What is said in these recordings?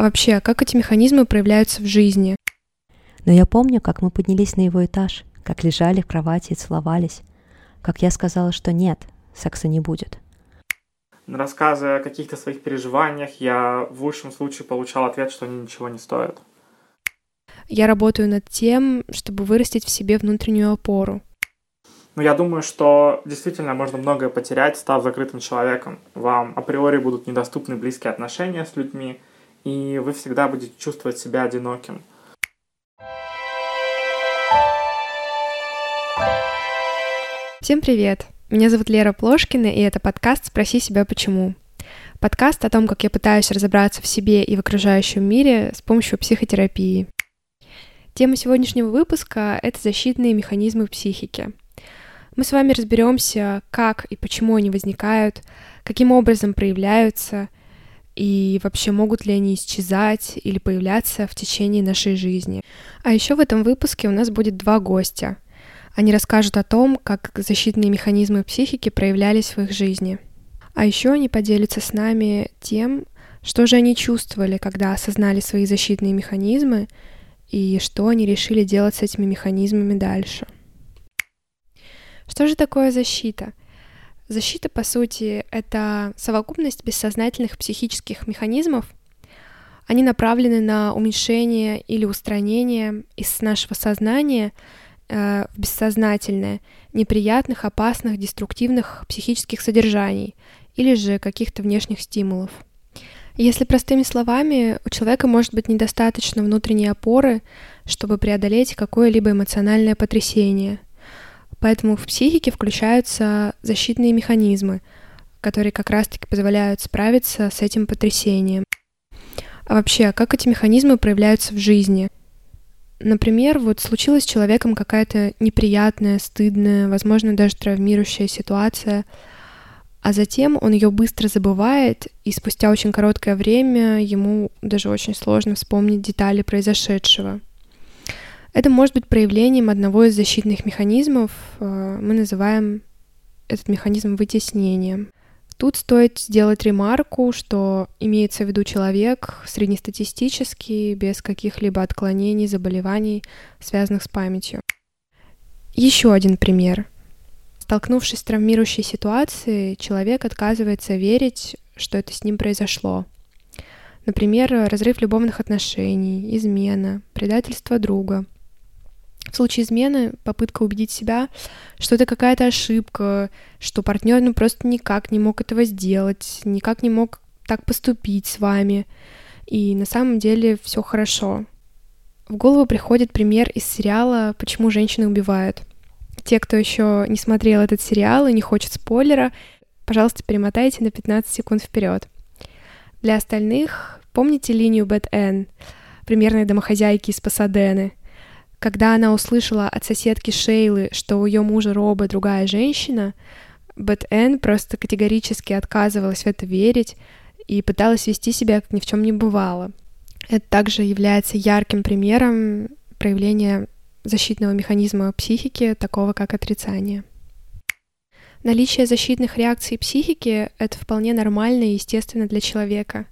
А вообще, как эти механизмы проявляются в жизни? Но я помню, как мы поднялись на его этаж, как лежали в кровати и целовались, как я сказала, что нет, секса не будет. Рассказывая о каких-то своих переживаниях, я в лучшем случае получал ответ, что они ничего не стоят. Я работаю над тем, чтобы вырастить в себе внутреннюю опору. Но я думаю, что действительно можно многое потерять, став закрытым человеком. Вам априори будут недоступны близкие отношения с людьми, и вы всегда будете чувствовать себя одиноким. Всем привет! Меня зовут Лера Плошкина, и это подкаст «Спроси себя почему». Подкаст о том, как я пытаюсь разобраться в себе и в окружающем мире с помощью психотерапии. Тема сегодняшнего выпуска — это защитные механизмы психики. Мы с вами разберемся, как и почему они возникают, каким образом проявляются и вообще могут ли они исчезать или появляться в течение нашей жизни. А еще в этом выпуске у нас будет два гостя. Они расскажут о том, как защитные механизмы психики проявлялись в их жизни. А еще они поделятся с нами тем, что же они чувствовали, когда осознали свои защитные механизмы и что они решили делать с этими механизмами дальше. Что же такое защита? Защита, по сути, это совокупность бессознательных психических механизмов. Они направлены на уменьшение или устранение из нашего сознания э, в бессознательное неприятных, опасных, деструктивных психических содержаний или же каких-то внешних стимулов — если простыми словами, у человека может быть недостаточно внутренней опоры, чтобы преодолеть какое-либо эмоциональное потрясение. Поэтому в психике включаются защитные механизмы, которые как раз-таки позволяют справиться с этим потрясением. А вообще, как эти механизмы проявляются в жизни? Например, вот случилась с человеком какая-то неприятная, стыдная, возможно, даже травмирующая ситуация — а затем он ее быстро забывает, и спустя очень короткое время ему даже очень сложно вспомнить детали произошедшего. Это может быть проявлением одного из защитных механизмов, э, мы называем этот механизм вытеснением. Тут стоит сделать ремарку, что имеется в виду человек среднестатистический, без каких-либо отклонений, заболеваний, связанных с памятью. Еще один пример — Столкнувшись с травмирующей ситуацией, человек отказывается верить, что это с ним произошло. Например, разрыв любовных отношений, измена, предательство друга. В случае измены попытка убедить себя, что это какая-то ошибка, что партнер ну просто никак не мог этого сделать, никак не мог так поступить с вами. И на самом деле все хорошо. В голову приходит пример из сериала «Почему женщины убивают». Те, кто еще не смотрел этот сериал и не хочет спойлера, пожалуйста, перемотайте на 15 секунд вперед. Для остальных помните линию Бет Энн, примерной домохозяйки из Пасадены? Когда она услышала от соседки Шейлы, что у ее мужа Роба другая женщина, Бет Энн просто категорически отказывалась в это верить и пыталась вести себя, как ни в чем не бывало. Это также является ярким примером проявления защитного механизма психики, такого как отрицание. Наличие защитных реакций психики — это вполне нормально и естественно для человека.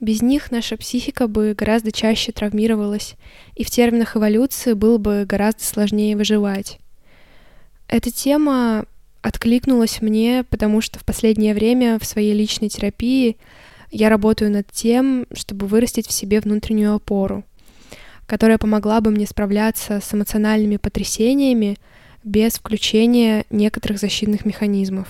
Без них наша психика бы гораздо чаще травмировалась, и в терминах эволюции было бы гораздо сложнее выживать. Эта тема откликнулась мне, потому что в последнее время в своей личной терапии я работаю над тем, чтобы вырастить в себе внутреннюю опору — которая помогла бы мне справляться с эмоциональными потрясениями без включения некоторых защитных механизмов.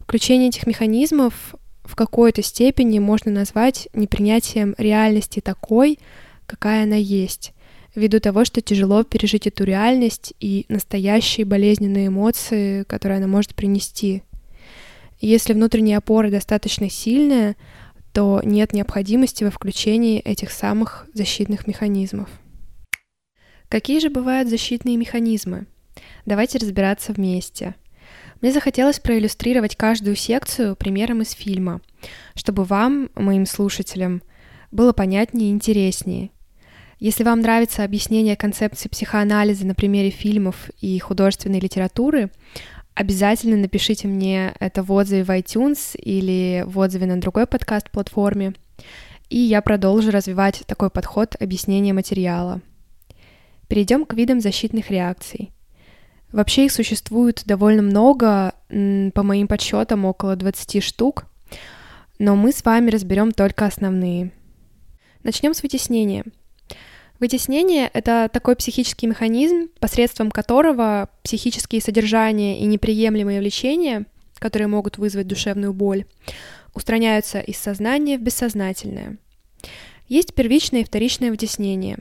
Включение этих механизмов в какой-то степени можно назвать непринятием реальности такой, какая она есть, ввиду того, что тяжело пережить эту реальность и настоящие болезненные эмоции, которые она может принести. Если внутренняя опора достаточно сильная, то нет необходимости во включении этих самых защитных механизмов. Какие же бывают защитные механизмы? Давайте разбираться вместе. Мне захотелось проиллюстрировать каждую секцию примером из фильма, чтобы вам, моим слушателям, было понятнее и интереснее. Если вам нравится объяснение концепции психоанализа на примере фильмов и художественной литературы, Обязательно напишите мне это в отзыве в iTunes или в отзыве на другой подкаст-платформе. и я продолжу развивать такой подход объяснения материала. Перейдем к видам защитных реакций. Вообще их существует довольно много, по моим подсчетам около 20 штук, но мы с вами разберем только основные. Начнем с вытеснения. Вытеснение — это такой психический механизм, посредством которого психические содержания и неприемлемые влечения, которые могут вызвать душевную боль, устраняются из сознания в бессознательное. Есть первичное и вторичное вытеснение.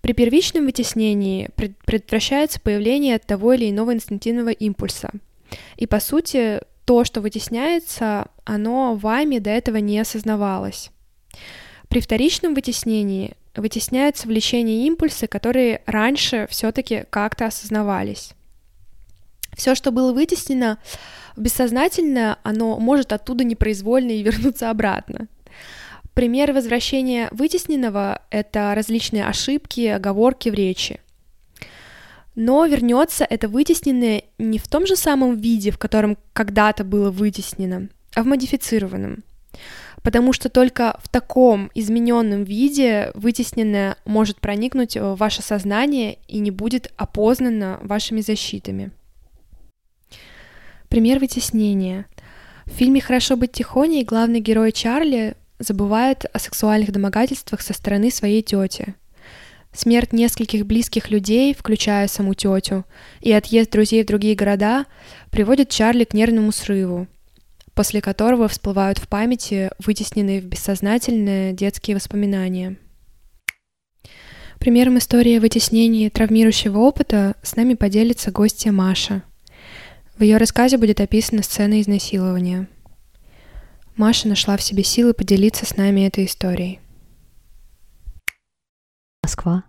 При первичном вытеснении предотвращается появление того или иного инстинктивного импульса. И по сути, то, что вытесняется, оно вами до этого не осознавалось. При вторичном вытеснении вытесняются влечения импульсы, которые раньше все-таки как-то осознавались. Все, что было вытеснено в бессознательное, оно может оттуда непроизвольно и вернуться обратно. Пример возвращения вытесненного — это различные ошибки, оговорки в речи. Но вернется это вытесненное не в том же самом виде, в котором когда-то было вытеснено, а в модифицированном. Потому что только в таком измененном виде вытесненное может проникнуть в ваше сознание и не будет опознано вашими защитами. Пример вытеснения. В фильме «Хорошо быть тихоней» главный герой Чарли забывает о сексуальных домогательствах со стороны своей тети. Смерть нескольких близких людей, включая саму тетю, и отъезд друзей в другие города приводит Чарли к нервному срыву, после которого всплывают в памяти вытесненные в бессознательное детские воспоминания. Примером истории о вытеснении травмирующего опыта с нами поделится гостья Маша. В ее рассказе будет описана сцена изнасилования – Маша нашла в себе силы поделиться с нами этой историей. Москва.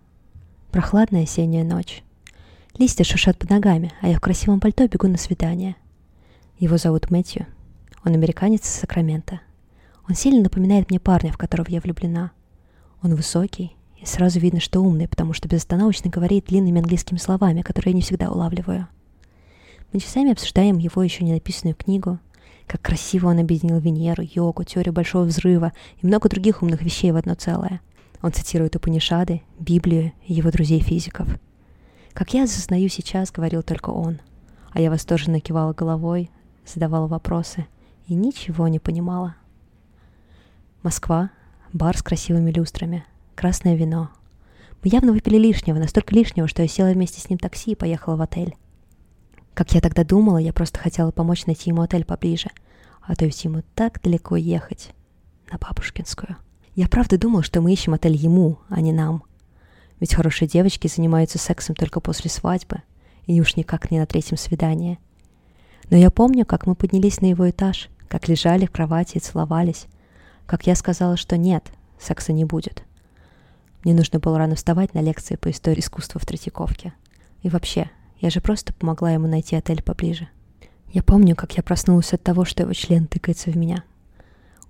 Прохладная осенняя ночь. Листья шуршат под ногами, а я в красивом пальто бегу на свидание. Его зовут Мэтью. Он американец из Сакрамента. Он сильно напоминает мне парня, в которого я влюблена. Он высокий, и сразу видно, что умный, потому что безостановочно говорит длинными английскими словами, которые я не всегда улавливаю. Мы часами обсуждаем его еще не написанную книгу — как красиво он объединил Венеру, йогу, теорию Большого Взрыва и много других умных вещей в одно целое. Он цитирует Упанишады, Библию и его друзей-физиков. Как я осознаю сейчас, говорил только он. А я восторженно кивала головой, задавала вопросы и ничего не понимала. Москва, бар с красивыми люстрами, красное вино. Мы явно выпили лишнего, настолько лишнего, что я села вместе с ним в такси и поехала в отель. Как я тогда думала, я просто хотела помочь найти ему отель поближе, а то ведь ему так далеко ехать, на Бабушкинскую. Я правда думала, что мы ищем отель ему, а не нам. Ведь хорошие девочки занимаются сексом только после свадьбы, и уж никак не на третьем свидании. Но я помню, как мы поднялись на его этаж, как лежали в кровати и целовались, как я сказала, что нет, секса не будет. Мне нужно было рано вставать на лекции по истории искусства в Третьяковке. И вообще, я же просто помогла ему найти отель поближе. Я помню, как я проснулась от того, что его член тыкается в меня.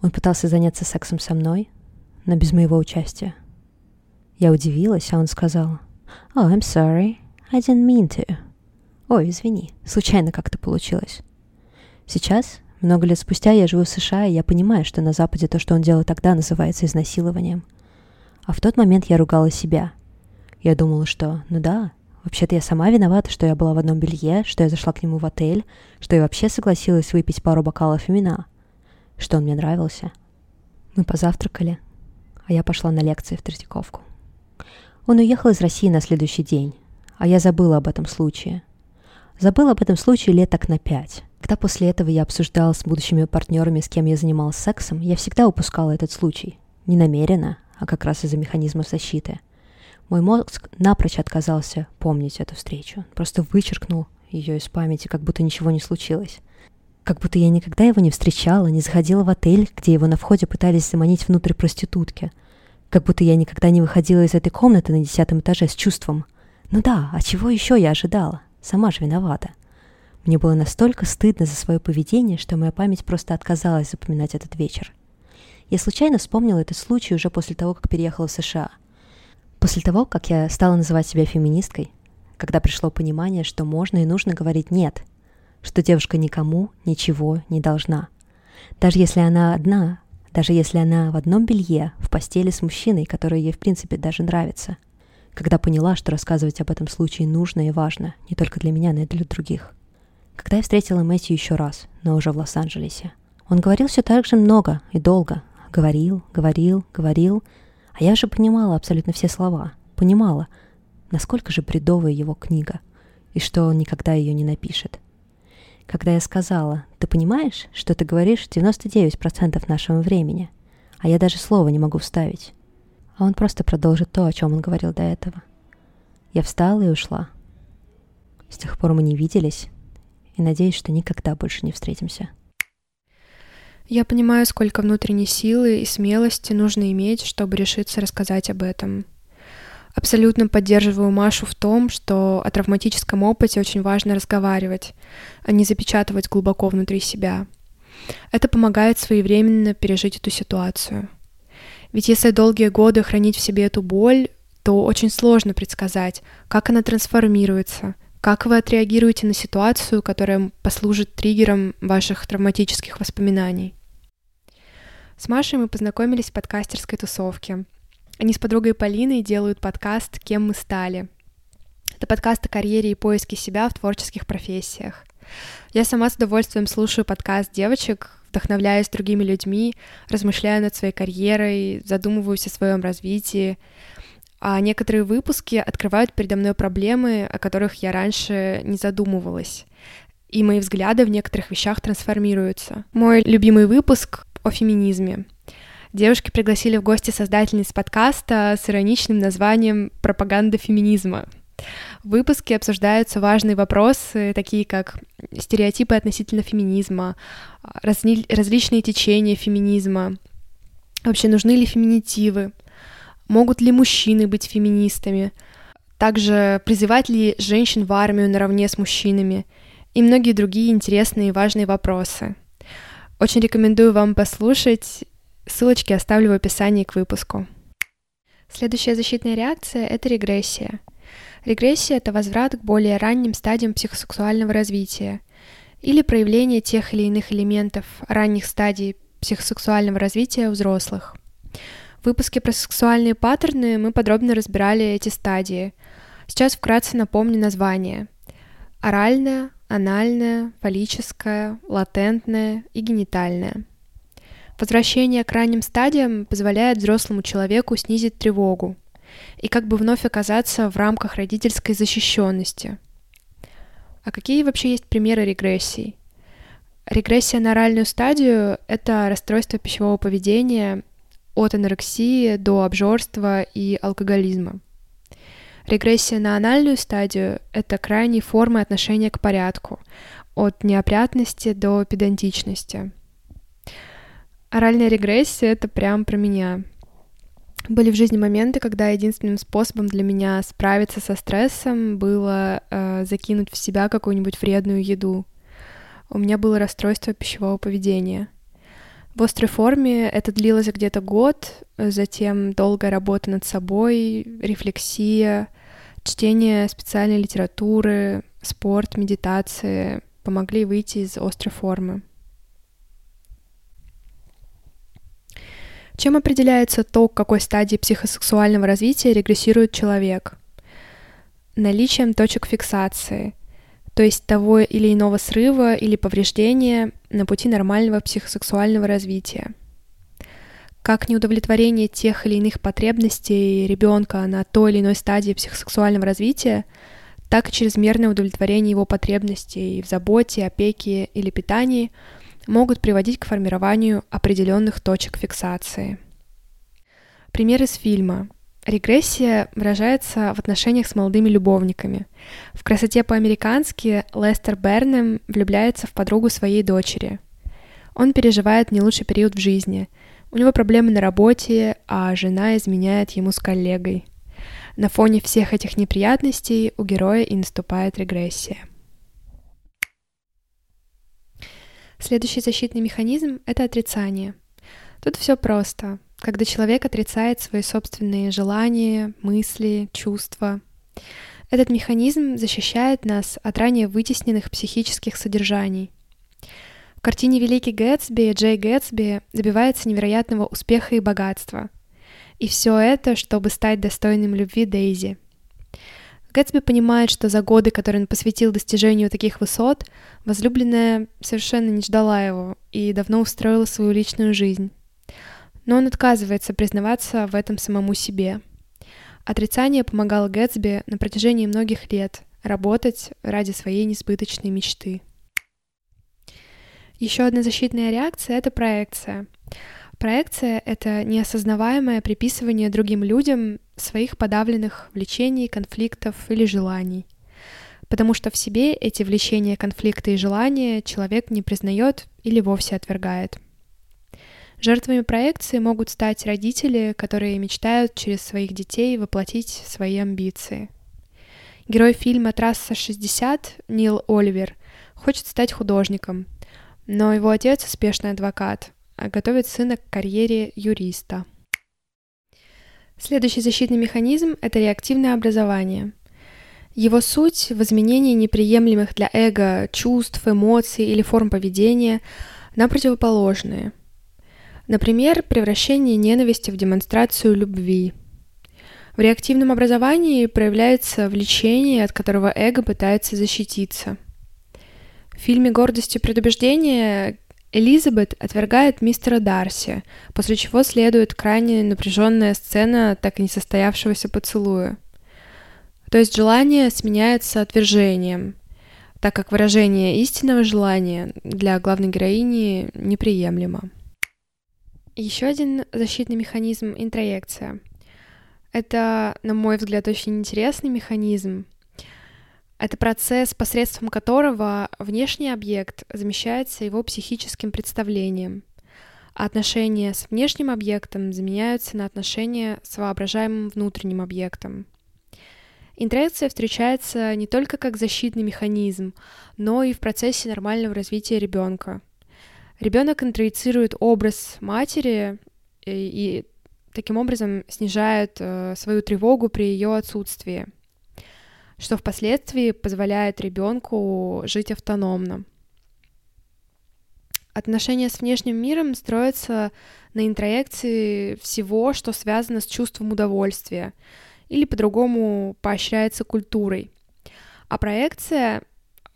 Он пытался заняться сексом со мной, но без моего участия. Я удивилась, а он сказал, «Oh, I'm sorry, I didn't mean to». «Ой, извини, случайно как-то получилось». Сейчас, много лет спустя, я живу в США, и я понимаю, что на Западе то, что он делал тогда, называется изнасилованием. А в тот момент я ругала себя. Я думала, что, ну да, Вообще-то я сама виновата, что я была в одном белье, что я зашла к нему в отель, что я вообще согласилась выпить пару бокалов вина, что он мне нравился. Мы позавтракали, а я пошла на лекции в Третьяковку. Он уехал из России на следующий день, а я забыла об этом случае. Забыла об этом случае лет так на пять. Когда после этого я обсуждала с будущими партнерами, с кем я занималась сексом, я всегда упускала этот случай. Не намеренно, а как раз из-за механизмов защиты – мой мозг напрочь отказался помнить эту встречу. Просто вычеркнул ее из памяти, как будто ничего не случилось. Как будто я никогда его не встречала, не заходила в отель, где его на входе пытались заманить внутрь проститутки. Как будто я никогда не выходила из этой комнаты на десятом этаже с чувством. Ну да, а чего еще я ожидала? Сама же виновата. Мне было настолько стыдно за свое поведение, что моя память просто отказалась запоминать этот вечер. Я случайно вспомнила этот случай уже после того, как переехала в США – После того, как я стала называть себя феминисткой, когда пришло понимание, что можно и нужно говорить «нет», что девушка никому ничего не должна. Даже если она одна, даже если она в одном белье, в постели с мужчиной, который ей в принципе даже нравится. Когда поняла, что рассказывать об этом случае нужно и важно, не только для меня, но и для других. Когда я встретила Мэтью еще раз, но уже в Лос-Анджелесе, он говорил все так же много и долго. Говорил, говорил, говорил, а я уже понимала абсолютно все слова. Понимала, насколько же бредовая его книга, и что он никогда ее не напишет. Когда я сказала, ты понимаешь, что ты говоришь 99% нашего времени, а я даже слова не могу вставить. А он просто продолжит то, о чем он говорил до этого. Я встала и ушла. С тех пор мы не виделись, и надеюсь, что никогда больше не встретимся. Я понимаю, сколько внутренней силы и смелости нужно иметь, чтобы решиться рассказать об этом. Абсолютно поддерживаю Машу в том, что о травматическом опыте очень важно разговаривать, а не запечатывать глубоко внутри себя. Это помогает своевременно пережить эту ситуацию. Ведь если долгие годы хранить в себе эту боль, то очень сложно предсказать, как она трансформируется, как вы отреагируете на ситуацию, которая послужит триггером ваших травматических воспоминаний. С Машей мы познакомились в подкастерской тусовке — они с подругой Полиной делают подкаст «Кем мы стали». Это подкаст о карьере и поиске себя в творческих профессиях. Я сама с удовольствием слушаю подкаст девочек, вдохновляюсь другими людьми, размышляю над своей карьерой, задумываюсь о своем развитии. А некоторые выпуски открывают передо мной проблемы, о которых я раньше не задумывалась. И мои взгляды в некоторых вещах трансформируются. Мой любимый выпуск о феминизме. Девушки пригласили в гости создательниц подкаста с ироничным названием «Пропаганда феминизма». В выпуске обсуждаются важные вопросы, такие как стереотипы относительно феминизма, разни- различные течения феминизма, вообще нужны ли феминитивы, могут ли мужчины быть феминистами, также призывать ли женщин в армию наравне с мужчинами и многие другие интересные и важные вопросы. Очень рекомендую вам послушать Ссылочки оставлю в описании к выпуску. Следующая защитная реакция — это регрессия. Регрессия — это возврат к более ранним стадиям психосексуального развития или проявление тех или иных элементов ранних стадий психосексуального развития у взрослых. В выпуске про сексуальные паттерны мы подробно разбирали эти стадии. Сейчас вкратце напомню названия. Оральная, анальная, фаллическая, латентная и генитальная — Возвращение к ранним стадиям позволяет взрослому человеку снизить тревогу и как бы вновь оказаться в рамках родительской защищенности. А какие вообще есть примеры регрессий? Регрессия на оральную стадию — это расстройство пищевого поведения от анорексии до обжорства и алкоголизма. Регрессия на анальную стадию — это крайние формы отношения к порядку, от неопрятности до педантичности — Оральная регрессия — это прям про меня. Были в жизни моменты, когда единственным способом для меня справиться со стрессом было э, закинуть в себя какую-нибудь вредную еду. У меня было расстройство пищевого поведения. В острой форме это длилось где-то год, затем долгая работа над собой, рефлексия, чтение специальной литературы, спорт, медитации помогли выйти из острой формы. Чем определяется то, к какой стадии психосексуального развития регрессирует человек? Наличием точек фиксации, то есть того или иного срыва или повреждения на пути нормального психосексуального развития. Как неудовлетворение тех или иных потребностей ребенка на той или иной стадии психосексуального развития, так и чрезмерное удовлетворение его потребностей в заботе, опеке или питании – могут приводить к формированию определенных точек фиксации. Пример из фильма. Регрессия выражается в отношениях с молодыми любовниками. В «Красоте по-американски» Лестер Бернем влюбляется в подругу своей дочери. Он переживает не лучший период в жизни. У него проблемы на работе, а жена изменяет ему с коллегой. На фоне всех этих неприятностей у героя и наступает регрессия. Следующий защитный механизм — это отрицание. Тут все просто. Когда человек отрицает свои собственные желания, мысли, чувства. Этот механизм защищает нас от ранее вытесненных психических содержаний. В картине «Великий Гэтсби» Джей Гэтсби добивается невероятного успеха и богатства. И все это, чтобы стать достойным любви Дейзи. Гэтсби понимает, что за годы, которые он посвятил достижению таких высот, возлюбленная совершенно не ждала его и давно устроила свою личную жизнь. Но он отказывается признаваться в этом самому себе. Отрицание помогало Гэтсби на протяжении многих лет работать ради своей несбыточной мечты. Еще одна защитная реакция — это проекция. Проекция — это неосознаваемое приписывание другим людям своих подавленных влечений, конфликтов или желаний. Потому что в себе эти влечения, конфликты и желания человек не признает или вовсе отвергает. Жертвами проекции могут стать родители, которые мечтают через своих детей воплотить свои амбиции. Герой фильма «Трасса 60» Нил Оливер хочет стать художником, но его отец успешный адвокат, а готовит сына к карьере юриста. Следующий защитный механизм – это реактивное образование. Его суть в изменении неприемлемых для эго чувств, эмоций или форм поведения на противоположные. Например, превращение ненависти в демонстрацию любви. В реактивном образовании проявляется влечение, от которого эго пытается защититься – в фильме «Гордость и предубеждение» Элизабет отвергает мистера Дарси, после чего следует крайне напряженная сцена так и не состоявшегося поцелуя. То есть желание сменяется отвержением, так как выражение истинного желания для главной героини неприемлемо. Еще один защитный механизм — интроекция. Это, на мой взгляд, очень интересный механизм, это процесс, посредством которого внешний объект замещается его психическим представлением, а отношения с внешним объектом заменяются на отношения с воображаемым внутренним объектом. Интроекция встречается не только как защитный механизм, но и в процессе нормального развития ребенка. Ребенок интроицирует образ матери и, э, и таким образом снижает э, свою тревогу при ее отсутствии – что впоследствии позволяет ребенку жить автономно. Отношения с внешним миром строятся на интроекции всего, что связано с чувством удовольствия, или по-другому поощряется культурой. А проекция,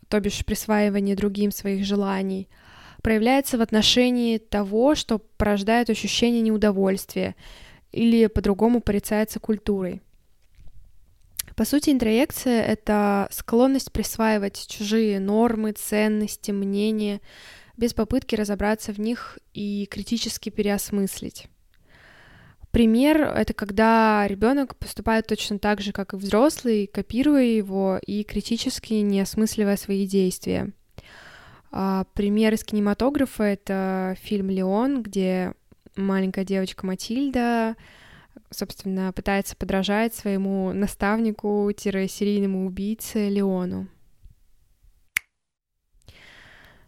то бишь присваивание другим своих желаний, проявляется в отношении того, что порождает ощущение неудовольствия или по-другому порицается культурой. По сути, интроекция — это склонность присваивать чужие нормы, ценности, мнения, без попытки разобраться в них и критически переосмыслить. Пример — это когда ребенок поступает точно так же, как и взрослый, копируя его и критически не осмысливая свои действия. А, пример из кинематографа — это фильм «Леон», где маленькая девочка Матильда собственно, пытается подражать своему наставнику-серийному убийце Леону.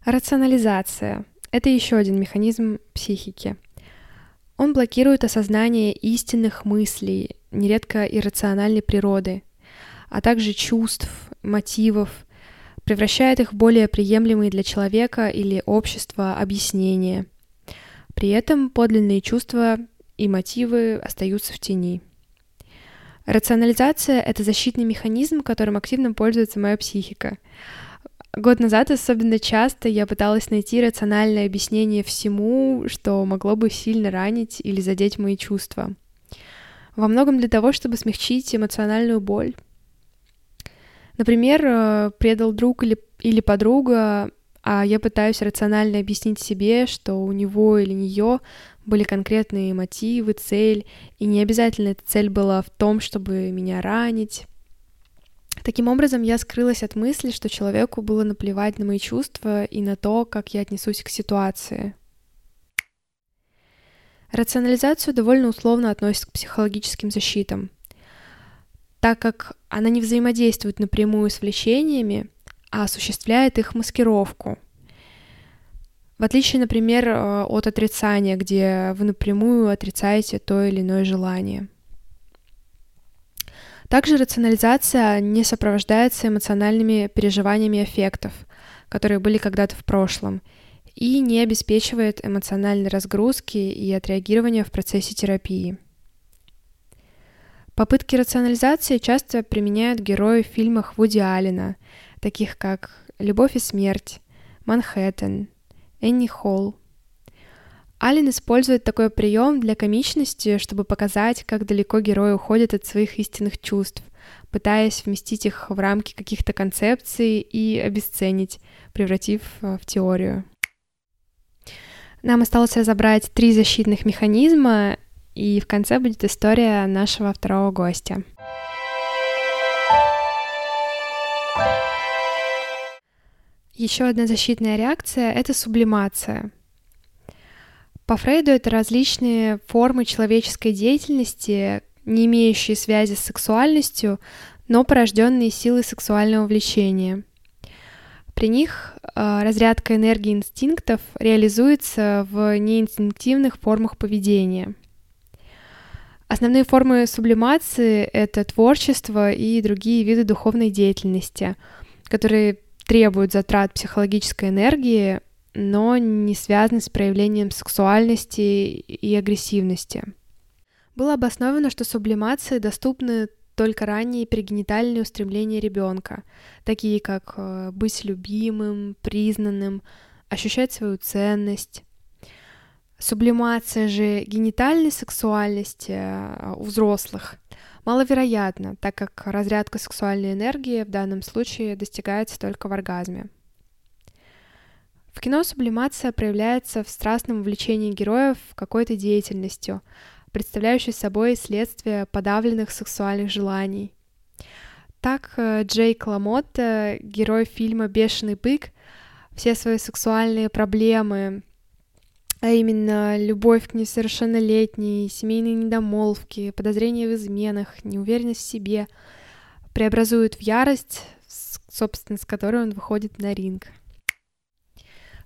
Рационализация — это еще один механизм психики. Он блокирует осознание истинных мыслей, нередко иррациональной природы, а также чувств, мотивов, превращает их в более приемлемые для человека или общества объяснения. При этом подлинные чувства и мотивы остаются в тени. Рационализация — это защитный механизм, которым активно пользуется моя психика. Год назад особенно часто я пыталась найти рациональное объяснение всему, что могло бы сильно ранить или задеть мои чувства. Во многом для того, чтобы смягчить эмоциональную боль. Например, э, предал друг или, или подруга, а я пытаюсь рационально объяснить себе, что у него или нее были конкретные мотивы, цель, и не обязательно эта цель была в том, чтобы меня ранить. Таким образом, я скрылась от мысли, что человеку было наплевать на мои чувства и на то, как я отнесусь к ситуации. Рационализацию довольно условно относят к психологическим защитам, так как она не взаимодействует напрямую с влечениями, а осуществляет их маскировку — в отличие, например, э, от отрицания, где вы напрямую отрицаете то или иное желание. Также рационализация не сопровождается эмоциональными переживаниями эффектов, которые были когда-то в прошлом, и не обеспечивает эмоциональной разгрузки и отреагирования в процессе терапии. Попытки рационализации часто применяют герои в фильмах Вуди Аллена, таких как «Любовь и смерть», «Манхэттен», «Энни Холл». Аллен использует такой прием для комичности, чтобы показать, как далеко герой уходит от своих истинных чувств, пытаясь вместить их в рамки каких-то концепций и обесценить, превратив э, в теорию. Нам осталось разобрать три защитных механизма, и в конце будет история нашего второго гостя. Еще одна защитная реакция — это сублимация. По Фрейду это различные формы человеческой деятельности, не имеющие связи с сексуальностью, но порожденные силой сексуального влечения. При них э, разрядка энергии инстинктов реализуется в неинстинктивных формах поведения. Основные формы сублимации — это творчество и другие виды духовной деятельности, которые требуют затрат психологической энергии, но не связаны с проявлением сексуальности и агрессивности. Было обосновано, что сублимации доступны только ранние перегенитальные устремления ребенка, такие как э, быть любимым, признанным, ощущать свою ценность. Сублимация же генитальной сексуальности э, у взрослых маловероятна, так как разрядка сексуальной энергии в данном случае достигается только в оргазме. В кино сублимация проявляется в страстном увлечении героев какой-то деятельностью, представляющий собой следствие подавленных сексуальных желаний. Так э, Джейк Ламотта, герой фильма «Бешеный бык», все свои сексуальные проблемы, а именно любовь к несовершеннолетней, семейные недомолвки, подозрения в изменах, неуверенность в себе, преобразует в ярость, собственно, с которой он выходит на ринг.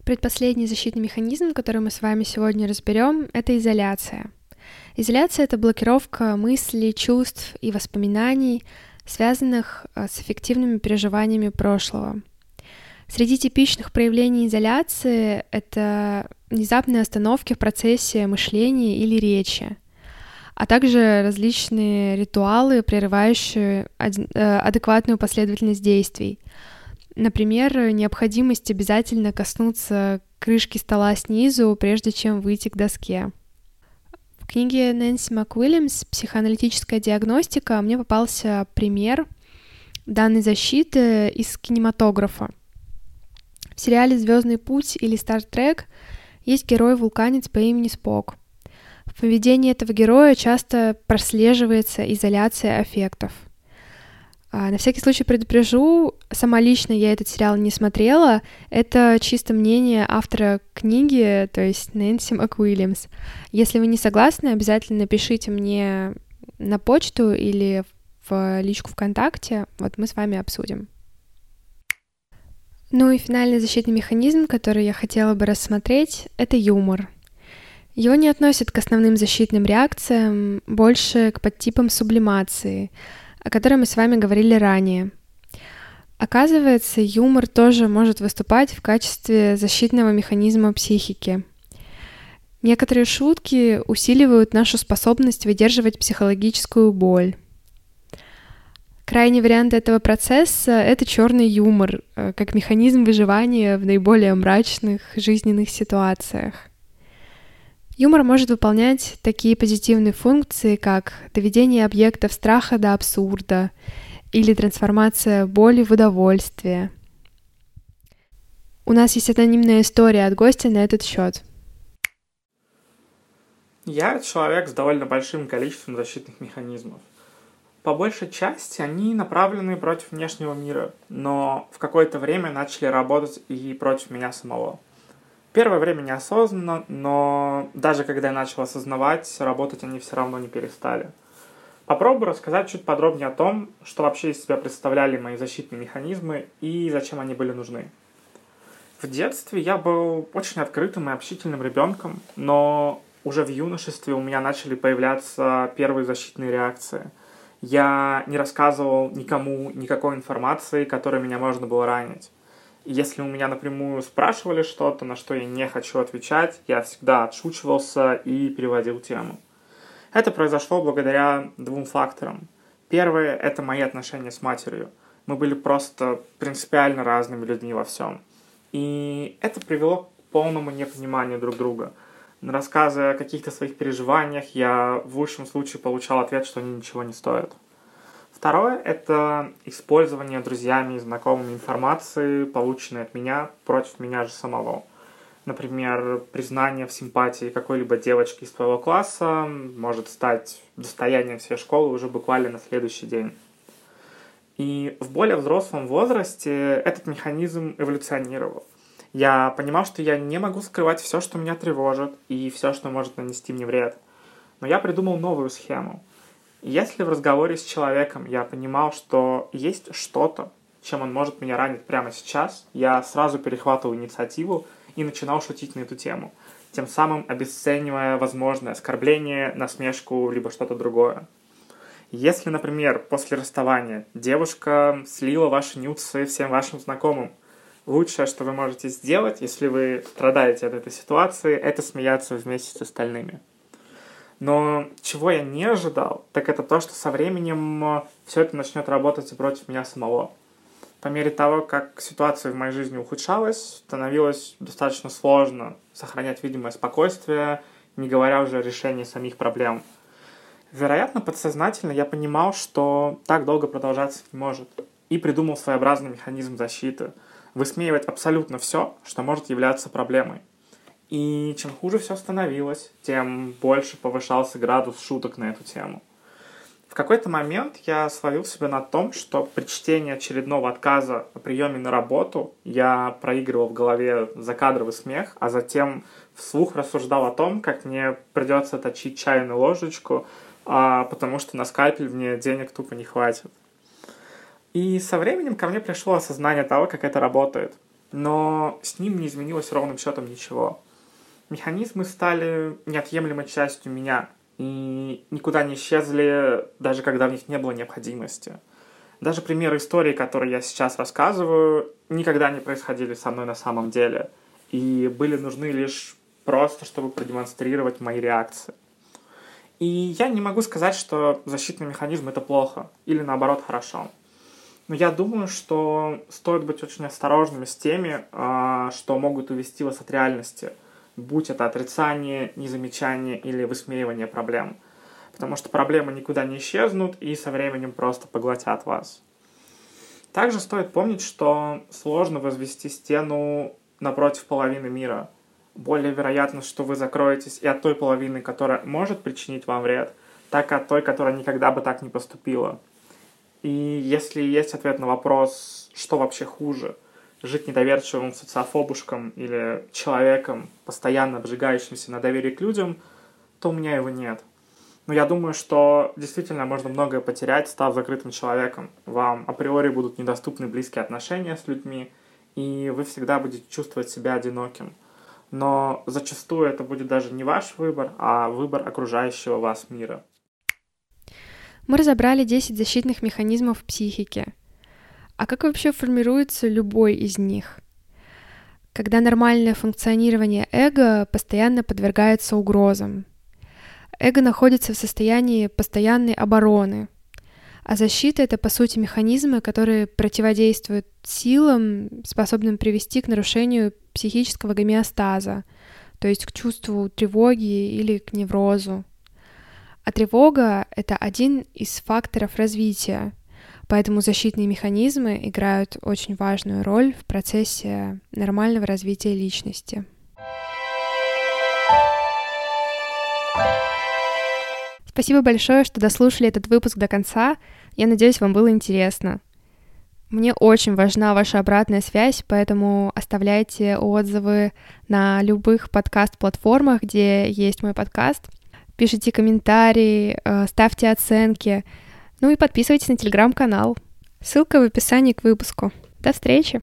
Предпоследний защитный механизм, который мы с вами сегодня разберем, это изоляция — Изоляция — это блокировка мыслей, чувств и воспоминаний, связанных э, с эффективными переживаниями прошлого. Среди типичных проявлений изоляции — это внезапные остановки в процессе мышления или речи, а также различные ритуалы, прерывающие э, адекватную последовательность действий. Например, необходимость обязательно коснуться крышки стола снизу, прежде чем выйти к доске — в книге Нэнси МакУильямс «Психоаналитическая диагностика» мне попался пример данной защиты из кинематографа. В сериале «Звездный путь» или «Стар Трек» есть герой-вулканец по имени Спок. В поведении этого героя часто прослеживается изоляция аффектов — а, на всякий случай предупрежу, сама лично я этот сериал не смотрела. Это чисто мнение автора книги, то есть Нэнси МакУильямс. Если вы не согласны, обязательно напишите мне на почту или в личку ВКонтакте. Вот мы с вами обсудим. Ну и финальный защитный механизм, который я хотела бы рассмотреть, это юмор. Его не относят к основным защитным реакциям, больше к подтипам сублимации — о которой мы с вами говорили ранее. Оказывается, юмор тоже может выступать в качестве защитного механизма психики. Некоторые шутки усиливают нашу способность выдерживать психологическую боль. Крайний вариант этого процесса — это черный юмор, э, как механизм выживания в наиболее мрачных жизненных ситуациях. Юмор может выполнять такие позитивные функции, как доведение объектов страха до абсурда или трансформация боли в удовольствие. У нас есть анонимная история от гостя на этот счет. Я человек с довольно большим количеством защитных механизмов. По большей части они направлены против внешнего мира, но в какое-то время начали работать и против меня самого. Первое время неосознанно, но даже когда я начал осознавать, работать они все равно не перестали. Попробую рассказать чуть подробнее о том, что вообще из себя представляли мои защитные механизмы и зачем они были нужны. В детстве я был очень открытым и общительным ребенком, но уже в юношестве у меня начали появляться первые защитные реакции. Я не рассказывал никому никакой информации, которой меня можно было ранить. Если у меня напрямую спрашивали что-то, на что я не хочу отвечать, я всегда отшучивался и переводил тему. Это произошло благодаря двум факторам. Первое — это мои отношения с матерью. Мы были просто принципиально разными людьми во всем. И это привело к полному непониманию друг друга. На рассказы о каких-то своих переживаниях я в лучшем случае получал ответ, что они ничего не стоят. Второе — это использование друзьями и знакомыми информации, полученной от меня, против меня же самого. Например, признание в симпатии какой-либо девочки из твоего класса может стать достоянием всей школы уже буквально на следующий день. И в более взрослом возрасте этот механизм эволюционировал. Я понимал, что я не могу скрывать все, что меня тревожит, и все, что может нанести мне вред. Но я придумал новую схему — если в разговоре с человеком я понимал, что есть что-то, чем он может меня ранить прямо сейчас, я сразу перехватывал инициативу и начинал шутить на эту тему, тем самым обесценивая возможное оскорбление, насмешку, либо что-то другое. Если, например, после расставания девушка слила ваши нюцы всем вашим знакомым, лучшее, что вы можете сделать, если вы страдаете от этой ситуации, это смеяться вместе с остальными. Но чего я не ожидал, так это то, что со временем э, все это начнет работать против меня самого. По мере того, как ситуация в моей жизни ухудшалась, становилось достаточно сложно сохранять видимое спокойствие, не говоря уже о решении самих проблем. Вероятно, подсознательно я понимал, что так долго продолжаться не может, и придумал своеобразный механизм защиты — высмеивать абсолютно все, что может являться проблемой. И чем хуже все становилось, тем больше повышался градус шуток на эту тему. В какой-то момент я словил себя на том, что при чтении очередного отказа о приеме на работу я проигрывал в голове закадровый смех, а затем вслух рассуждал о том, как мне придется точить чайную ложечку, а, потому что на скальпель мне денег тупо не хватит. И со временем ко мне пришло осознание того, как это работает. Но с ним не изменилось ровным счетом ничего механизмы стали неотъемлемой частью меня и никуда не исчезли, даже когда в них не было необходимости. Даже примеры истории, которые я сейчас рассказываю, никогда не происходили со мной на самом деле и были нужны лишь просто, чтобы продемонстрировать мои реакции. И я не могу сказать, что защитный механизм это плохо или наоборот хорошо. Но я думаю, что стоит быть очень осторожными с теми, а, что могут увести вас от реальности – будь это отрицание, незамечание или высмеивание проблем. Потому что проблемы никуда не исчезнут и со временем просто поглотят вас. Также стоит помнить, что сложно возвести стену напротив половины мира. Более вероятно, что вы закроетесь и от той половины, которая может причинить вам вред, так и от той, которая никогда бы так не поступила. И если есть ответ на вопрос, что вообще хуже – жить недоверчивым социофобушком или человеком, постоянно обжигающимся на доверие к людям, то у меня его нет. Но я думаю, что действительно можно многое потерять, став закрытым человеком. Вам априори будут недоступны близкие отношения с людьми, и вы всегда будете чувствовать себя одиноким. Но зачастую это будет даже не ваш выбор, а выбор окружающего вас мира. Мы разобрали 10 защитных механизмов психики, а как вообще формируется любой из них? Когда нормальное функционирование эго постоянно подвергается угрозам. Эго находится в состоянии постоянной обороны, а защита — это, по сути, механизмы, которые противодействуют силам, способным привести к нарушению психического гомеостаза, то есть к чувству тревоги или к неврозу. А тревога — это один из факторов развития — Поэтому защитные механизмы играют очень важную роль в процессе нормального развития личности. Спасибо большое, что дослушали этот выпуск до конца. Я надеюсь, вам было интересно. Мне очень важна ваша обратная связь, поэтому оставляйте отзывы на любых подкаст-платформах, где есть мой подкаст. Пишите комментарии, э, ставьте оценки — ну и подписывайтесь на телеграм-канал. Ссылка в описании к выпуску. До встречи!